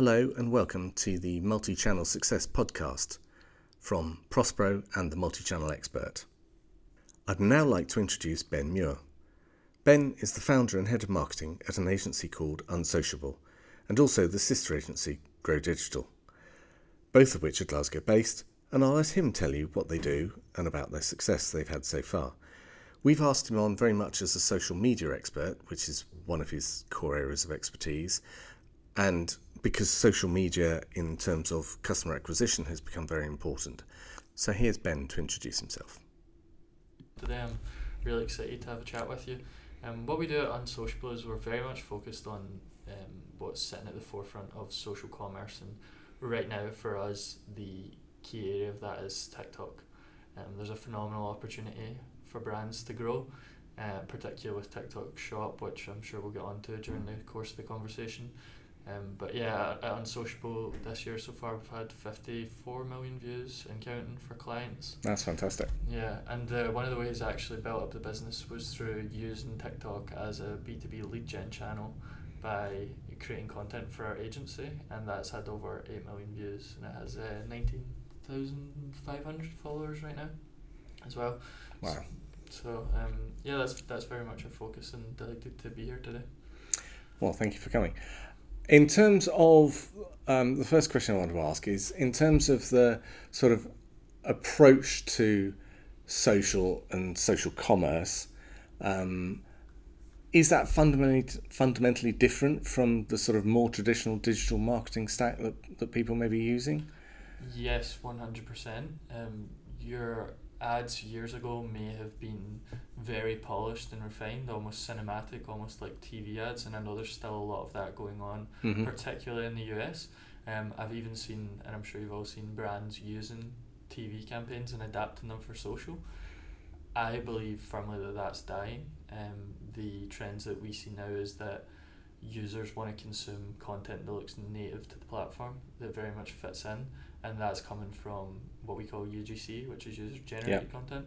Hello and welcome to the Multi Channel Success Podcast from Prospero and the Multi Channel Expert. I'd now like to introduce Ben Muir. Ben is the founder and head of marketing at an agency called Unsociable and also the sister agency Grow Digital, both of which are Glasgow based, and I'll let him tell you what they do and about their success they've had so far. We've asked him on very much as a social media expert, which is one of his core areas of expertise, and because social media in terms of customer acquisition has become very important. So here's Ben to introduce himself. Today I'm really excited to have a chat with you. Um, what we do at Unsociable is we're very much focused on um, what's sitting at the forefront of social commerce and right now for us the key area of that is TikTok. Um, there's a phenomenal opportunity for brands to grow, uh, particularly with TikTok Shop, which I'm sure we'll get onto during the course of the conversation. Um, but yeah, at, Unsociable this year so far, we've had 54 million views and counting for clients. That's fantastic. Yeah, and uh, one of the ways I actually built up the business was through using TikTok as a B2B lead gen channel by creating content for our agency, and that's had over 8 million views and it has uh, 19,500 followers right now as well. Wow. So, um, yeah, that's, that's very much a focus and delighted to be here today. Well, thank you for coming. In terms of um, the first question I want to ask is in terms of the sort of approach to social and social commerce, um, is that fundamentally fundamentally different from the sort of more traditional digital marketing stack that, that people may be using? Yes, one hundred percent. Um, your ads years ago may have been very polished and refined, almost cinematic, almost like TV ads, and I know there's still a lot of that going on, mm-hmm. particularly in the US. Um, I've even seen, and I'm sure you've all seen brands using TV campaigns and adapting them for social. I believe firmly that that's dying. Um, the trends that we see now is that users want to consume content that looks native to the platform that very much fits in and that's coming from what we call UGC, which is user generated yep. content.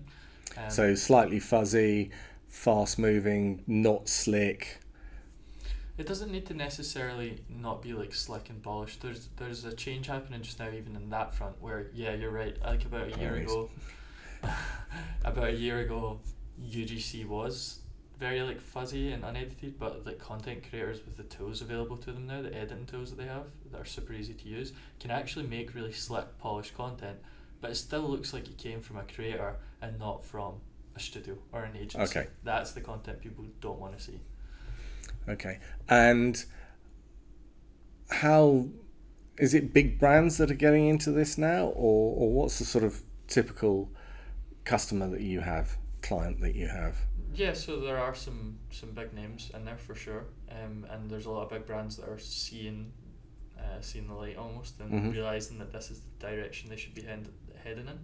Um, so slightly fuzzy, fast moving, not slick. It doesn't need to necessarily not be like slick and polished. There's there's a change happening just now, even in that front. Where yeah, you're right. Like about a year ago, about a year ago, UGC was very like fuzzy and unedited, but like content creators with the tools available to them now, the editing tools that they have that are super easy to use, can actually make really slick, polished content, but it still looks like it came from a creator and not from a studio or an agency. Okay. That's the content people don't want to see. Okay. And how is it big brands that are getting into this now or, or what's the sort of typical customer that you have, client that you have? Yeah, so there are some some big names in there for sure, um, and there's a lot of big brands that are seeing, uh, seeing the light almost and mm-hmm. realizing that this is the direction they should be head, heading in.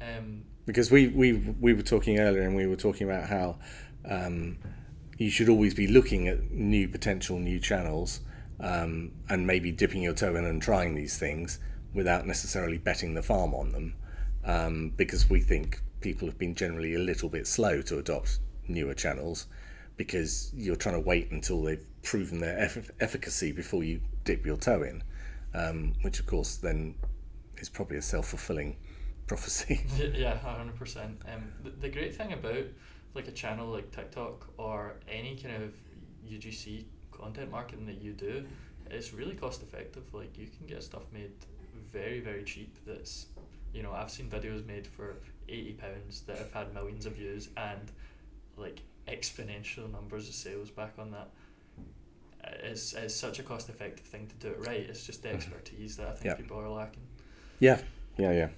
Um, because we, we we were talking earlier, and we were talking about how um, you should always be looking at new potential new channels, um, and maybe dipping your toe in and trying these things without necessarily betting the farm on them, um, because we think people have been generally a little bit slow to adopt newer channels because you're trying to wait until they've proven their eff- efficacy before you dip your toe in, um, which of course then is probably a self fulfilling prophecy. yeah, hundred percent. Um, the, the great thing about like a channel like TikTok or any kind of UGC content marketing that you do, it's really cost effective. Like you can get stuff made very very cheap. That's you know I've seen videos made for eighty pounds that have had millions of views and like exponential numbers of sales back on that. It's, it's such a cost effective thing to do it right. It's just the mm-hmm. expertise that I think people are lacking. Yeah, yeah, yeah,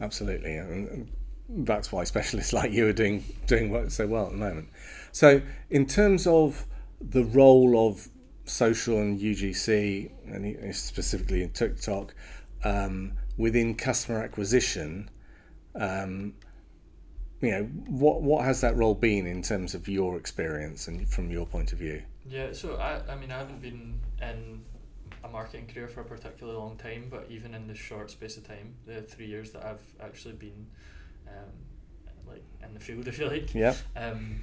absolutely, and that's why specialists like you are doing doing work so well at the moment. So, in terms of the role of social and UGC, and specifically in TikTok, um, within customer acquisition, um, you know what what has that role been in terms of your experience and from your point of view? Yeah so i i mean i haven't been in a marketing career for a particularly long time but even in the short space of time the three years that i've actually been um, like in the field if you like yeah. um,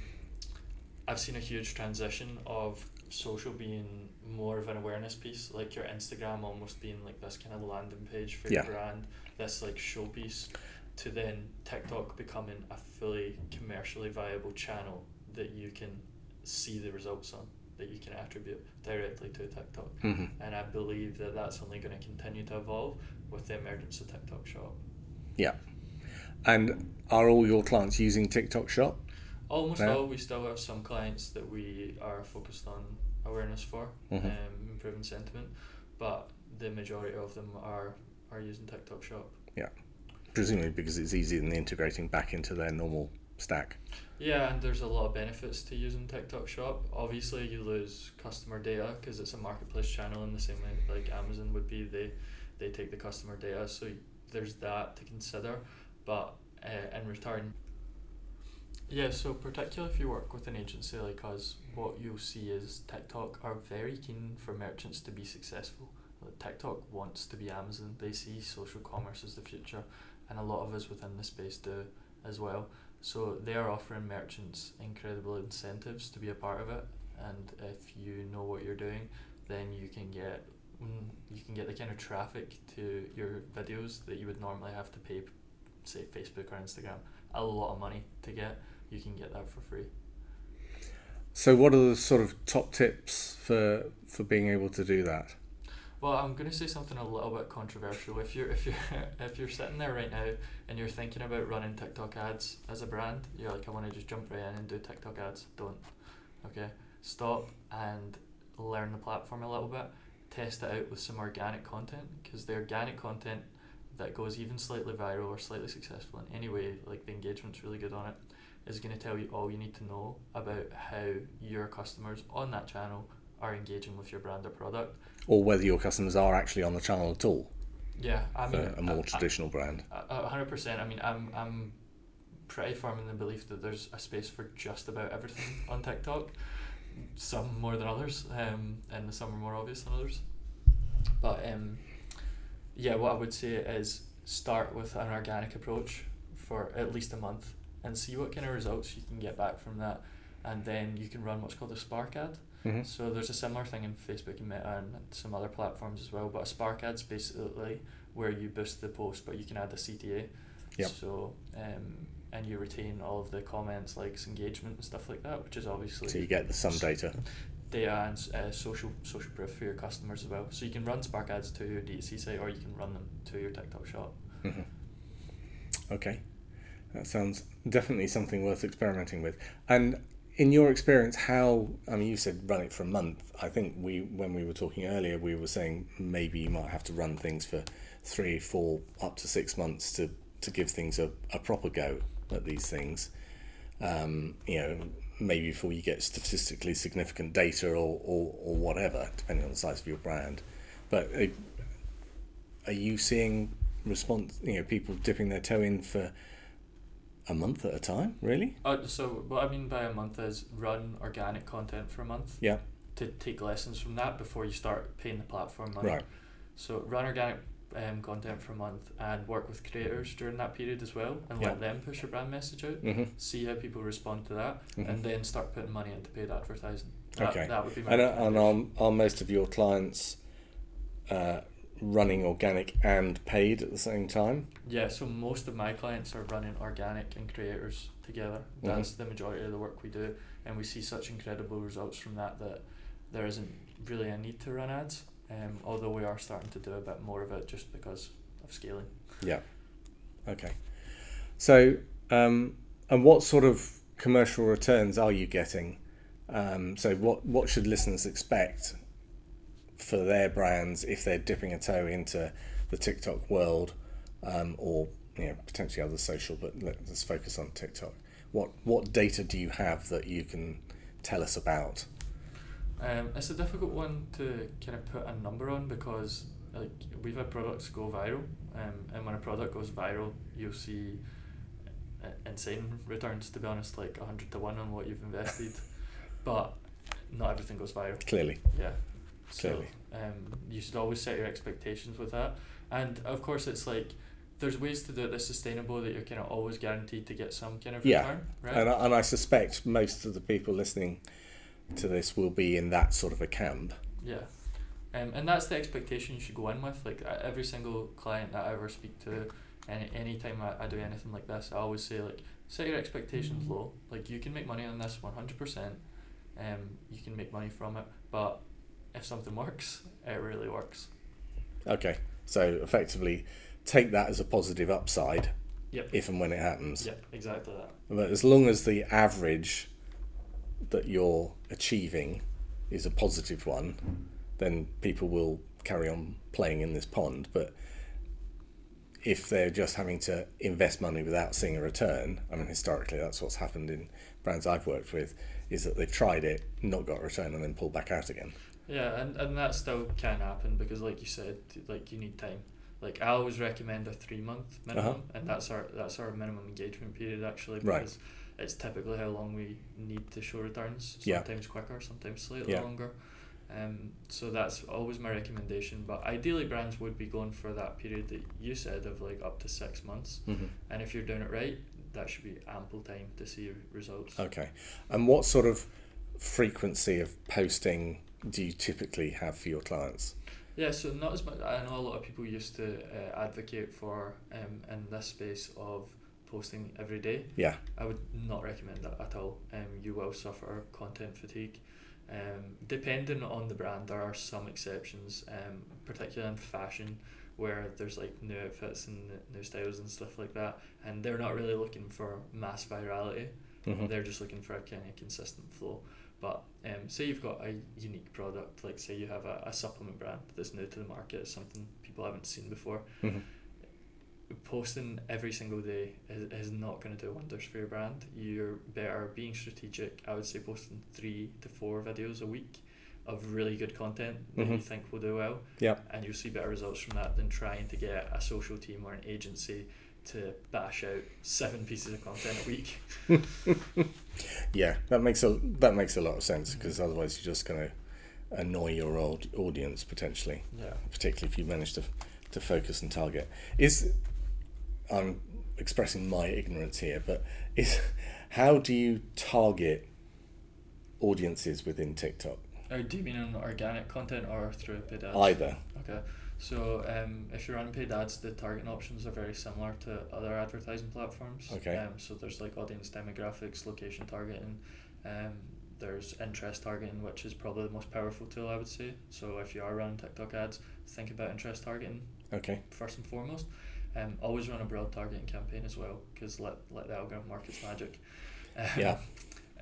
i've seen a huge transition of social being more of an awareness piece, like your Instagram almost being like this kind of landing page for Yeah. your brand, this like showpiece, to then TikTok becoming a fully commercially viable channel that you can see the results on, that you can attribute directly to TikTok. hmm And I believe that that's only going to continue to evolve with the emergence of TikTok Shop. Yeah. And are all your clients using TikTok Shop? Almost Yeah. all, we still have some clients that we are focused on awareness for, Mhm. um, improving sentiment, but the majority of them are, are using TikTok Shop. Presumably because it's easier than integrating back into their normal stack. Yeah, and there's a lot of benefits to using TikTok Shop. Obviously, you lose customer data because it's a marketplace channel in the same way like Amazon would be. They they take the customer data, so there's that to consider. But uh, in return, yeah. So particularly if you work with an agency like us, what you'll see is TikTok are very keen for merchants to be successful. TikTok wants to be Amazon. They see social commerce as the future, and a lot of us within the space do as well. So they are offering merchants incredible incentives to be a part of it, and if you know what you're doing, then you can get mm, you can get the kind of traffic to your videos that you would normally have to pay, say Facebook or Instagram, a lot of money to get. You can get that for free. So what are the sort of top tips for for being able to do that? Well, I'm gonna say something a little bit controversial. If you're if you're if you're sitting there right now and you're thinking about running TikTok ads as a brand, you're like, I want to just jump right in and do TikTok ads. Don't. Okay. Stop and learn the platform a little bit. Test it out with some organic content because the organic content that goes even slightly viral or slightly successful in any way, like the engagement's really good on it, is going to tell you all you need to know about how your customers on that channel are engaging with your brand or product. Or whether your customers are actually on the channel at all Yeah, I mean, a more I- traditional brand. I- A hundred percent. I mean, I'm I'm pretty firm in the belief that there's a space for just about everything on TikTok. Some more than others, um, and some are more obvious than others. But um, yeah, what I would say is start with an organic approach for at least a month and see what kind of results you can get back from that, and then you can run what's called a Spark ad. hmm So there's a similar thing in Facebook and Meta and some other platforms as well. But a Spark ad's basically where you boost the post, but you can add a CTA. Yep. So um, and you retain all of the comments, likes, engagement, and stuff like that, which is obviously So you get the sum data. data and uh, social social proof for your customers as well. So you can run Spark ads to your D2C site, or you can run them to your TikTok shop. hmm Okay, that sounds definitely something worth experimenting with. And in your experience, how I mean, you said run it for a month. I think we, when we were talking earlier, we were saying maybe you might have to run things for three, four, up to six months to to give things a, a proper go at these things. Um, you know, maybe before you get statistically significant data or, or, or whatever, depending on the size of your brand. But uh, are you seeing response? You know, people dipping their toe in for a month at a time. Really? Uh, so what I mean by a month is run organic content for a month. Yeah. To take lessons from that before you start paying the platform money. Right. So run organic um, content for a month and work with creators during that period as well, and Yeah. let them push your brand message out. hmm See how people respond to that, and then start putting money into paid advertising. That, Okay. That would be my And, uh, and are, are most of your clients uh, running organic and paid at the same time? Yeah, so most of my clients are running organic and creators together. Mhm. That's the majority of the work we do, and we see such incredible results from that that there isn't really a need to run ads. Um, although we are starting to do a bit more of it just because of scaling. Yeah. Okay. So, um, and what sort of commercial returns are you getting? Um, so, what what should listeners expect for their brands if they're dipping a toe into the TikTok world, um, or you know potentially other social? But let, let's focus on TikTok. What what data do you have that you can tell us about? Um, it's a difficult one to kind of put a number on because like we've had products go viral, um, and when a product goes viral, you'll see insane returns. To be honest, like a hundred to one on what you've invested, but not everything goes viral. Clearly, Yeah. So um, you should always set your expectations with that, and of course it's like. There's ways to do it that's sustainable that you're kind of always guaranteed to get some kind of Yeah. return, right? and I, and I suspect most of the people listening to this will be in that sort of a camp. Yeah. Um, and that's the expectation you should go in with. Like every single client that I ever speak to, any anytime I, I do anything like this, I always say like set your expectations low. Like you can make money on this one hundred percent. Um, you can make money from it, but if something works, it really works. Okay, so effectively, take that as a positive upside. Yep. If and when it happens. Yep, exactly that. But as long as the average that you're achieving is a positive one, then people will carry on playing in this pond. But if they're just having to invest money without seeing a return, I mean, historically, that's what's happened in brands I've worked with, is that they've tried it, not got a return, and then pulled back out again. Yeah, and, and that still can happen because, like you said, like you need time. Like I always recommend a three month minimum, Uh-huh. and that's our that's our minimum engagement period actually Right. because it's typically how long we need to show returns. Yeah. Sometimes quicker, sometimes slightly Yeah. longer. Um, so that's always my recommendation. But ideally, brands would be going for that period that you said of like up to six months. Mm-hmm. And if you're doing it right, that should be ample time to see results. Okay. And what sort of frequency of posting do you typically have for your clients? Yeah, so not as much. I know a lot of people used to uh, advocate for um, in this space of posting every day. Yeah. I would not recommend that at all. Um, you will suffer content fatigue. Um, depending on the brand, there are some exceptions, um, particularly in fashion, where there's like new outfits and new styles and stuff like that, and they're not really looking for mass virality. Mm-hmm. They're just looking for a kind of consistent flow. But um, say you've got a unique product, like say you have a, a supplement brand that's new to the market, something people haven't seen before. Mhm. Posting every single day is, is not going to do wonders for your brand. You're better being strategic. I would say posting three to four videos a week of really good content that you Mhm. think will do well. Yeah. And you'll see better results from that than trying to get a social team or an agency to bash out seven pieces of content a week. Yeah, that makes a that makes a lot of sense because otherwise you're just going to annoy your old audience potentially, Yeah. particularly if you manage to to focus and target. Is I'm expressing my ignorance here, but is how do you target audiences within TikTok? Oh, do you mean on organic content or through paid ads? Either. Okay. So um, if you're running paid ads, the targeting options are very similar to other advertising platforms. Okay. Um, so there's like audience demographics, location targeting, um, there's interest targeting, which is probably the most powerful tool I would say. So if you are running TikTok ads, think about interest targeting Okay. first and foremost. Um, always run a broad targeting campaign as well, because let let the algorithm work its magic. Um, Yeah.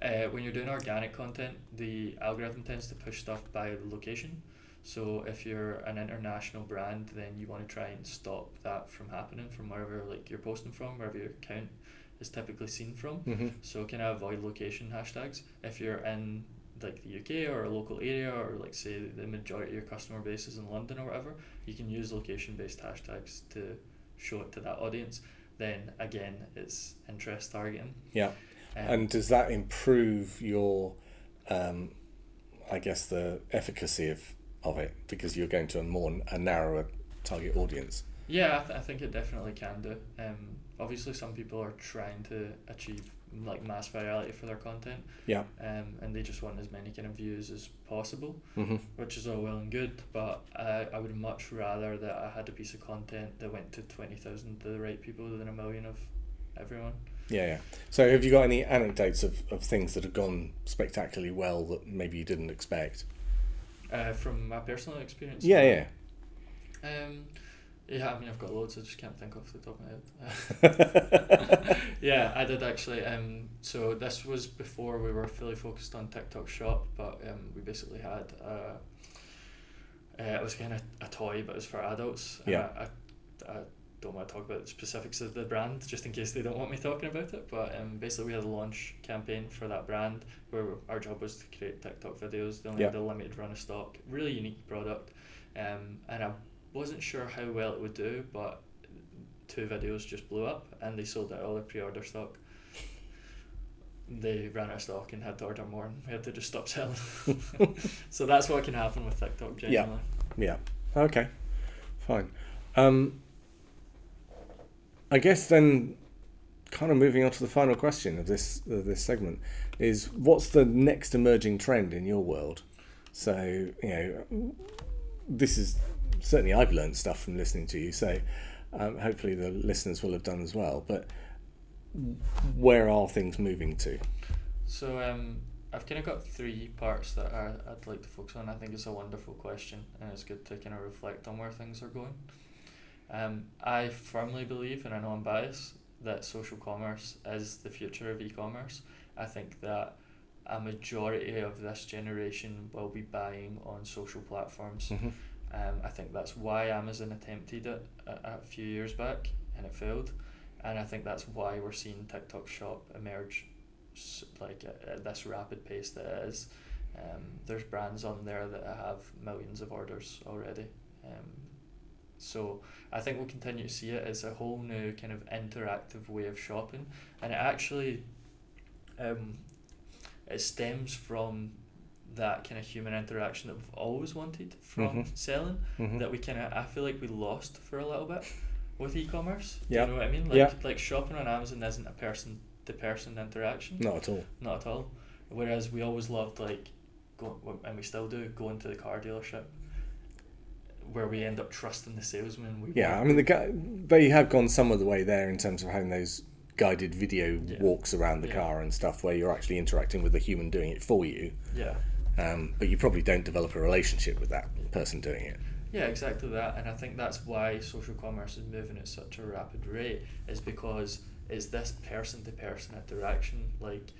Uh, when you're doing organic content, the algorithm tends to push stuff by location. So if you're an international brand, then you want to try and stop that from happening from wherever like you're posting from, wherever your account is typically seen from. Mm-hmm. So can I avoid location hashtags? If you're in like the UK or a local area or like say the majority of your customer base is in London or whatever, you can use location based hashtags to show it to that audience. Then again, it's interest targeting. Yeah. Um, And does that improve your, um, I guess, the efficacy of, of it because you're going to a more a narrower target audience? Yeah, I, th- I think it definitely can do. Um, obviously, some people are trying to achieve like mass virality for their content. Yeah. Um, and they just want as many kind of views as possible, Mm-hmm. which is all well and good. But I, I would much rather that I had a piece of content that went to twenty thousand to the right people than a million of everyone. Yeah, yeah. So have you got any anecdotes of, of things that have gone spectacularly well that maybe you didn't expect? Uh, from my personal experience. Yeah, yeah. Um, yeah, I mean, I've got loads. I just can't think off the top of my head. yeah, I did actually. Um, so this was before we were fully focused on TikTok Shop, but um, we basically had uh, uh, it was kind of a toy, but it was for adults. Yeah. I, I, I don't want to talk about the specifics of the brand, just in case they don't want me talking about it. But um, basically, we had a launch campaign for that brand where our job was to create TikTok videos. They only Yeah. had a limited run of stock. Really unique product. Um, and I wasn't sure how well it would do, but two videos just blew up and they sold out all their pre-order stock. They ran out of stock and had to order more, and we had to just stop selling. so that's what can happen with TikTok genuinely. Yeah. Okay. Fine. Um, I guess then kind of moving on to the final question of this of this segment is what's the next emerging trend in your world? So you know, this is certainly I've learned stuff from listening to you. So um, hopefully the listeners will have done as well. But where are things moving to? So um, I've kind of got three parts that I'd like to focus on. I think it's a wonderful question, and it's good to kind of reflect on where things are going. Um, I firmly believe, and I know I'm biased, that social commerce is the future of e-commerce. I think that a majority of this generation will be buying on social platforms. Mm-hmm. Um, I think that's why Amazon attempted it a, a few years back and it failed, and I think that's why we're seeing TikTok Shop emerge like at, at this rapid pace that it is. Um, there's brands on there that have millions of orders already. Um, so I think we'll continue to see it as a whole new kind of interactive way of shopping, and it actually um, it stems from that kind of human interaction that we've always wanted from Mhm. selling Mm-hmm. that we kind of I feel like we lost for a little bit with e-commerce. Yeah. You know what I mean? Like Yeah. like shopping on Amazon isn't a person to person interaction. Not at all. Not at all. Whereas we always loved like going and we still do going to the car dealership where we end up trusting the salesman. We Yeah, I mean the guy, they have gone some of the way there in terms of having those guided video Yeah. walks around the Yeah. car and stuff where you're actually interacting with a human doing it for you. yeah. Um, but you probably don't develop a relationship with that person doing it. Yeah, exactly that, and I think that's why social commerce is moving at such a rapid rate. Is because it's this person to person interaction. Like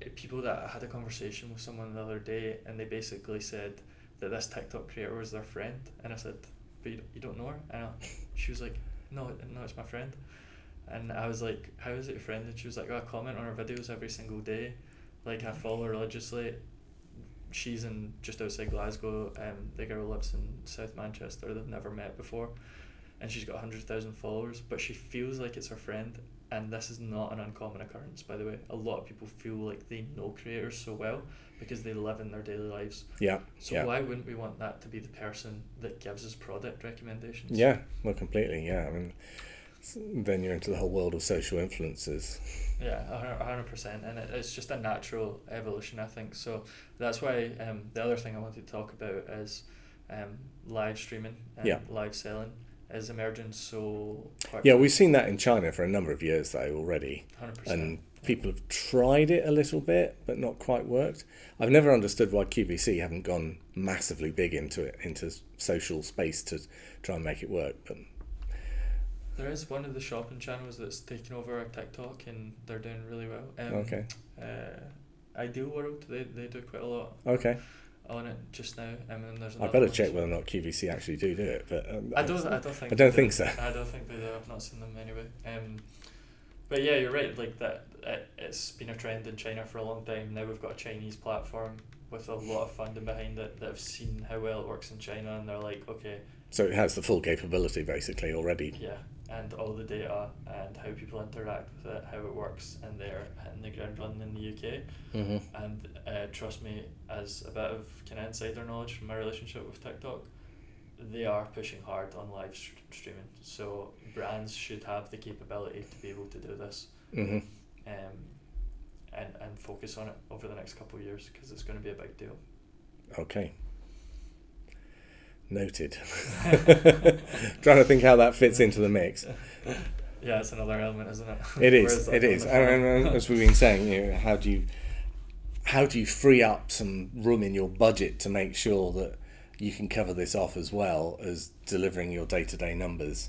eh, people that I had a conversation with someone the other day, and they basically said that this TikTok creator was their friend, and I said, "But you, don't- know her?" And I, she was like, "No, no, it's my friend." And I was like, "How is it your friend?" And she was like, oh, "I comment on her videos every single day, like I follow her religiously." she's in just outside Glasgow. Um, the girl lives in South Manchester. They've never met before, and she's got hundred thousand followers. But she feels like it's her friend, and this is not an uncommon occurrence, by the way. A lot of people feel like they know creators so well because they live in their daily lives. Yeah, So yeah, why wouldn't we want that to be the person that gives us product recommendations? yeah. Well, completely. Yeah, I mean, then you're into the whole world of social influences Yeah, a 100% and it's just a natural evolution, I think. So that's why um, the other thing I wanted to talk about is um, live streaming and Yeah. live selling is emerging so quickly. Yeah, we've seen that in China for a number of years though already, hundred percent. and people have tried it a little bit, but not quite worked. I've never understood why QVC haven't gone massively big into it, into social space to try and make it work. But There is one of the shopping channels that's taken over TikTok, and they're doing really well. Um, okay, Uh, Ideal World, they, they do quite a lot okay, on it just now. Um, and there's I better check whether or not QVC actually do do it. But um, I don't. I don't think. I don't think so. I don't think they do. I've not seen them anyway. Um, but yeah, you're right. Like that, it, it's been a trend in China for a long time. Now we've got a Chinese platform with a lot of funding behind it that have seen how well it works in China, and they're like, okay, So it has the full capability basically already. yeah, and all the data and how people interact with it, how it works, and they're hitting the ground running in the UK. Mm-hmm. And uh, trust me, as a bit of kind of insider knowledge from my relationship with TikTok, they are pushing hard on live st- streaming. So brands should have the capability to be able to do this Mm-hmm. um, and, and focus on it over the next couple of years because it's going to be a big deal. Okay. Noted. Trying to think how that fits into the mix. Yeah, it's another element, isn't it? It is. that It is. And, and- and as we've been saying, you know, how do you how do you free up some room in your budget to make sure that you can cover this off as well as delivering your day to day numbers?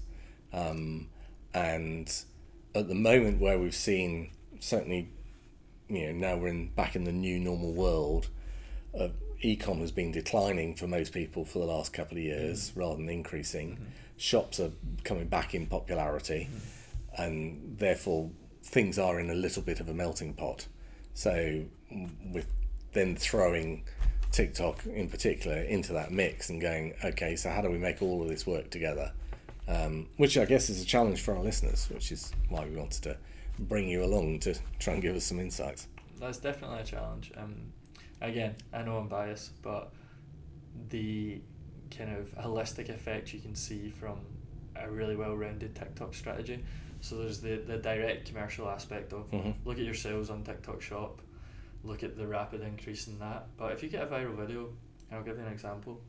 Um, and at the moment, where we've seen certainly, you know, now we're in back in the new normal world. Uh, e-com has been declining for most people for the last couple of years rather than increasing. Shops are coming back in popularity and therefore things are in a little bit of a melting pot. So, mm, with then throwing TikTok in particular into that mix and going, okay, so how do we make all of this work together? Um, which I guess is a challenge for our listeners, which is why we wanted to bring you along to try and give us some insights. That's definitely a challenge. Um, again, I know I'm biased, but the kind of holistic effect you can see from a really well rounded TikTok strategy. So there's the, the direct commercial aspect of Mhm. look at your sales on TikTok Shop, look at the rapid increase in that. But if you get a viral video, I'll give you an example.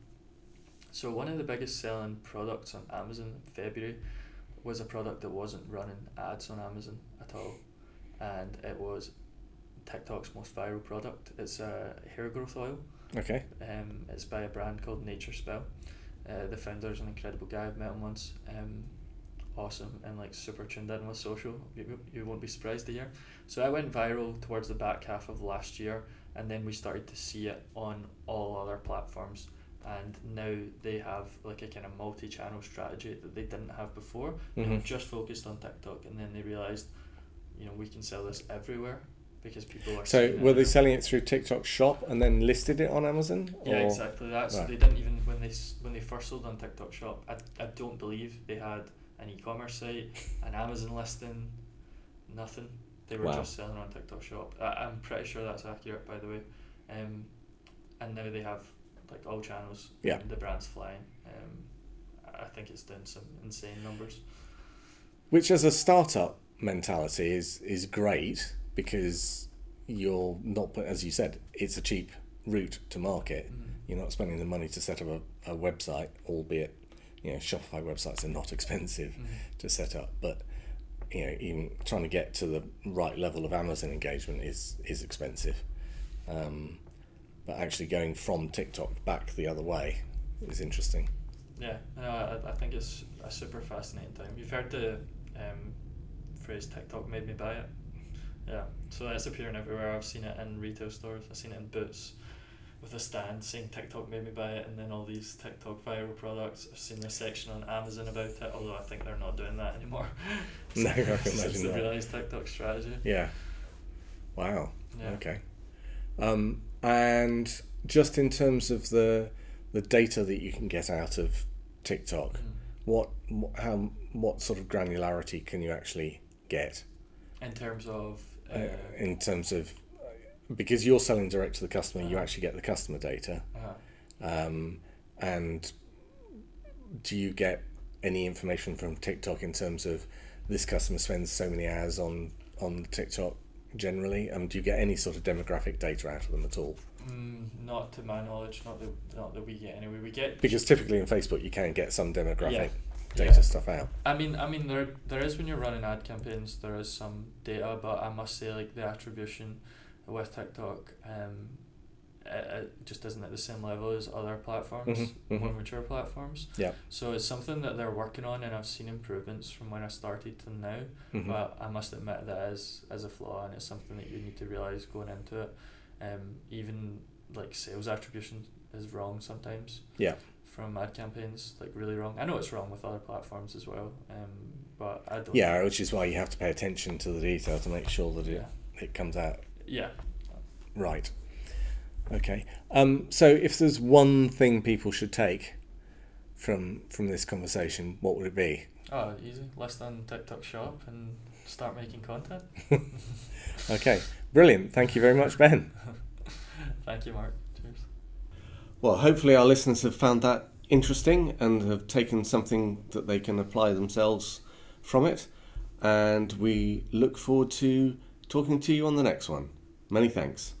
So one of the biggest selling products on Amazon in February was a product that wasn't running ads on Amazon at all, and it was TikTok's most viral product. It's a hair growth oil. Okay. Um, it's by a brand called Nature Spell. Uh, the founder's an incredible guy. I've met him once. Um, awesome and like super tuned in with social. You, you won't be surprised to hear. So I went viral towards the back half of last year, and then we started to see it on all other platforms. And now they have like a kind of multi-channel strategy that they didn't have before. They were just focused on TikTok, and then they realized, you know, we can sell this everywhere because people are. So were they now. selling it through TikTok Shop and then listed it on Amazon? Yeah, or- exactly that. So Right. they didn't even when they when they first sold on TikTok Shop. I, I don't believe they had an e-commerce site, an Amazon listing, nothing. They were Wow. just selling on TikTok Shop. I, I'm pretty sure that's accurate, by the way. Um, and now they have like all channels. Yeah. The brand's flying. Um, I I think it's done some insane numbers. Which, as a startup mentality, is is great because you're not, put- as you said, it's a cheap route to market. Mm. You're not spending the money to set up a, a website, albeit you know Shopify websites are not expensive Mm. to set up, but you know even trying to get to the right level of Amazon engagement is is expensive. Um, but actually going from TikTok back the other way is interesting. Yeah, no, I, I think it's a super fascinating time. You've heard the um, phrase TikTok made me buy it. Yeah, so it's appearing everywhere. I've seen it in retail stores. I've seen it in Boots with a stand saying TikTok made me buy it, and then all these TikTok viral products. I've seen a section on Amazon about it, although I think they're not doing that anymore. No, I can Since imagine they that. realised TikTok strategy. Yeah. Wow. Yeah. Okay. Um, and just in terms of the the data that you can get out of TikTok, Mhm. what how what sort of granularity can you actually get In terms of. Uh, uh, in terms of because you're selling direct to the customer, you Uh-huh. actually get the customer data, uh, um, and do you get any information from TikTok in terms of this customer spends so many hours on on TikTok generally? Um, do you get any sort of demographic data out of them at all? mm, not to my knowledge, not that not that we get anyway. We get Because typically in Facebook you can get some demographic Yeah. Data Yeah. stuff out. I mean, I mean, there there is when you're running ad campaigns, there is some data, but I must say, like the attribution with TikTok, um, it, it just isn't at the same level as other platforms, Mhm, more mhm. mature platforms. Yeah. So it's something that they're working on, and I've seen improvements from when I started to now. Mhm. But I must admit that is as a flaw, and it's something that you need to realize going into it. Um, even like sales attribution is wrong sometimes Yeah. from ad campaigns, like really wrong. I know it's wrong with other platforms as well, um, but I don't. Yeah, which is why you have to pay attention to the detail to make sure that it, Yeah. it comes out Yeah. right. Okay. Um, so if there's one thing people should take from from this conversation, what would it be? Oh, easy. Less than TikTok Shop and start making content. Okay. Brilliant. Thank you very much, Ben. Thank you, Mark. Well, hopefully our listeners have found that interesting and have taken something that they can apply themselves from it. And we look forward to talking to you on the next one. Many thanks.